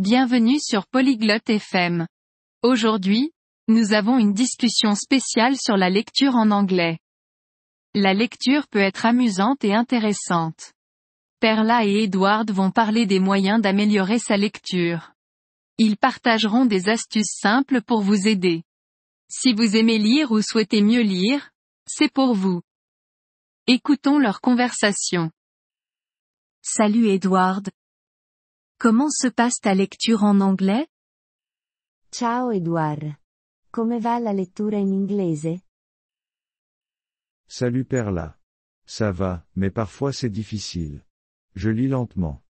Bienvenue sur Polyglotte FM. Aujourd'hui, nous avons une discussion spéciale sur la lecture en anglais. La lecture peut être amusante et intéressante. Perla et Edward vont parler des moyens d'améliorer sa lecture. Ils partageront des astuces simples pour vous aider. Si vous aimez lire ou souhaitez mieux lire, c'est pour vous. Écoutons leur conversation. Salut Edward. Comment se passe ta lecture en anglais? Ciao Edward. Come va la lettura in inglese? Salut Perla. Ça va, mais parfois c'est difficile. Je lis lentement.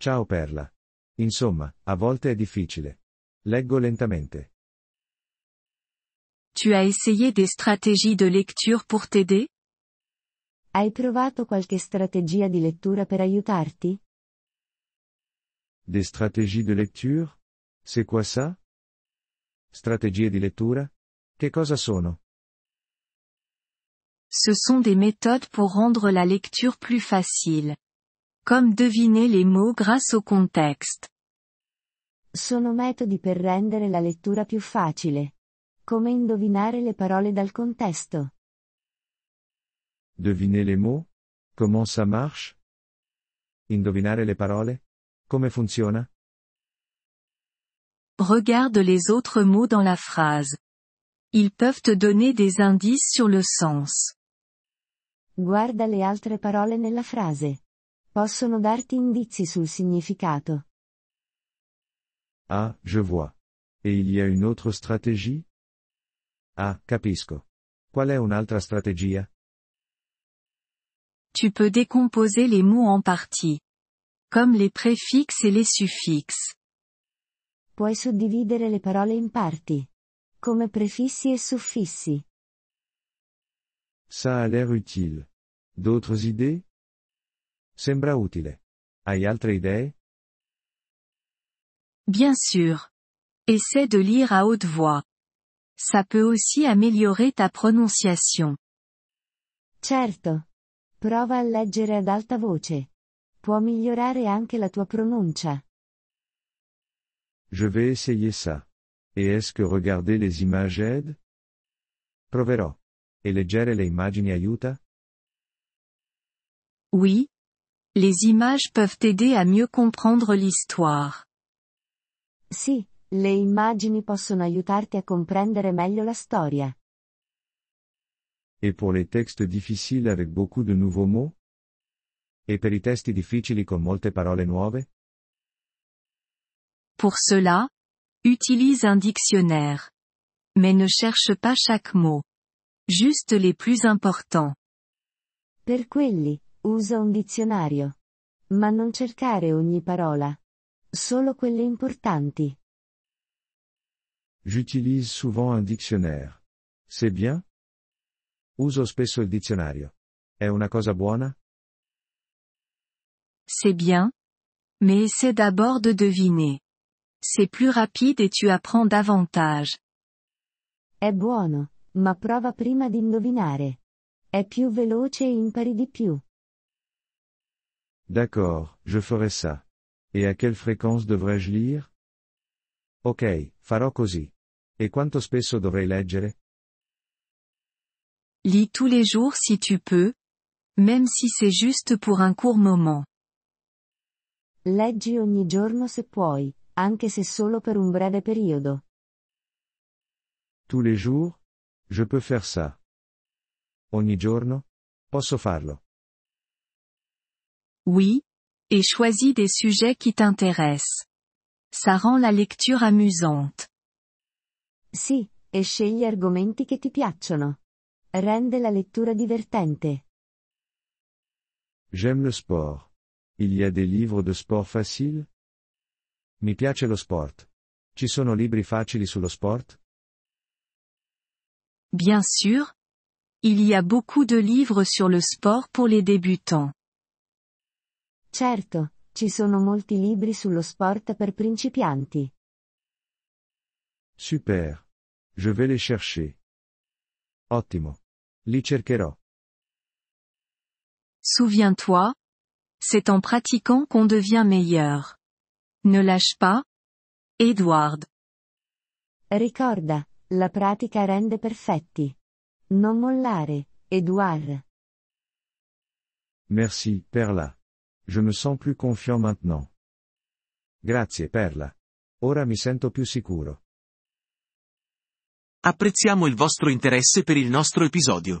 Ciao Perla. Insomma, a volte è difficile. Leggo lentamente. Tu as essayé des stratégies de lecture pour t'aider? Hai provato qualche strategia di lettura per aiutarti? Des stratégies de lecture? C'est quoi ça? Strategie di lettura? Che cosa sono? Ce sont des méthodes pour rendre la lecture plus facile. Comme deviner les mots grâce au contexte. Sono metodi per rendere la lettura più facile. Come indovinare le parole dal contesto? Deviner les mots? Comment ça marche? Indovinare le parole? Come funziona? Regarde les autres mots dans la phrase. Ils peuvent te donner des indices sur le sens. Guarda le altre parole nella frase. Possono darti indizi sul significato. Ah, je vois. Et il y a une autre stratégie? Ah, capisco. Qual è un'altra strategia? Tu peux décomposer les mots en parties. Comme les préfixes et les suffixes. Puoi suddividere le parole in parti. Come prefissi e suffissi. Ça a l'air utile. D'autres idées? Sembra utile. Hai altre idee? Bien sûr. Essaie de lire à haute voix. Ça peut aussi améliorer ta prononciation. Certo. Prova a leggere ad alta voce. Può migliorare anche la tua pronuncia. Je vais essayer ça. Et est-ce que regarder les images aide? Proverò. E leggere le immagini aiuta? Oui. Les images peuvent t'aider à mieux comprendre l'histoire. Sì, le immagini possono aiutarti a comprendere meglio la storia. Et pour les textes difficiles avec beaucoup de nouveaux mots? E per i testi difficili con molte parole nuove? Pour cela, utilise un dictionnaire. Mais ne cherche pas chaque mot. Juste les plus importants. Per quelli, usa un dizionario. Ma non cercare ogni parola. Solo quelle importanti. J'utilise souvent un dictionnaire. C'est bien? Uso spesso il dizionario. È una cosa buona? C'est bien. Mais essaie d'abord de deviner. C'est plus rapide et tu apprends davantage. È buono, ma prova prima di indovinare. È più veloce e impari di più. D'accord, je ferai ça. Et à quelle fréquence devrais-je lire? Ok, farò così. E quanto spesso dovrei leggere? Lis tous les jours si tu peux. Même si c'est juste pour un court moment. Leggi ogni giorno se puoi, anche se solo per un breve periodo. Tous les jours? Je peux faire ça. Ogni giorno? Posso farlo. Oui. Et choisis des sujets qui t'intéressent. Ça rend la lecture amusante. Sì, e scegli argomenti che ti piacciono. Rende la lettura divertente. J'aime le sport. Il y a des livres de sport faciles? Mi piace lo sport. Ci sono libri facili sullo sport? Bien sûr. Il y a beaucoup de livres sur le sport pour les débutants. Certo, ci sono molti libri sullo sport per principianti. Super. Je vais les chercher. Ottimo. Li cercherò. Souviens-toi. C'est en pratiquant qu'on devient meilleur. Ne lâche pas. Edward. Ricorda, la pratica rende perfetti. Non mollare, Edouard. Merci, Perla. Je me sens plus confiant maintenant. Grazie, Perla. Ora mi sento più sicuro. Apprezziamo il vostro interesse per il nostro episodio.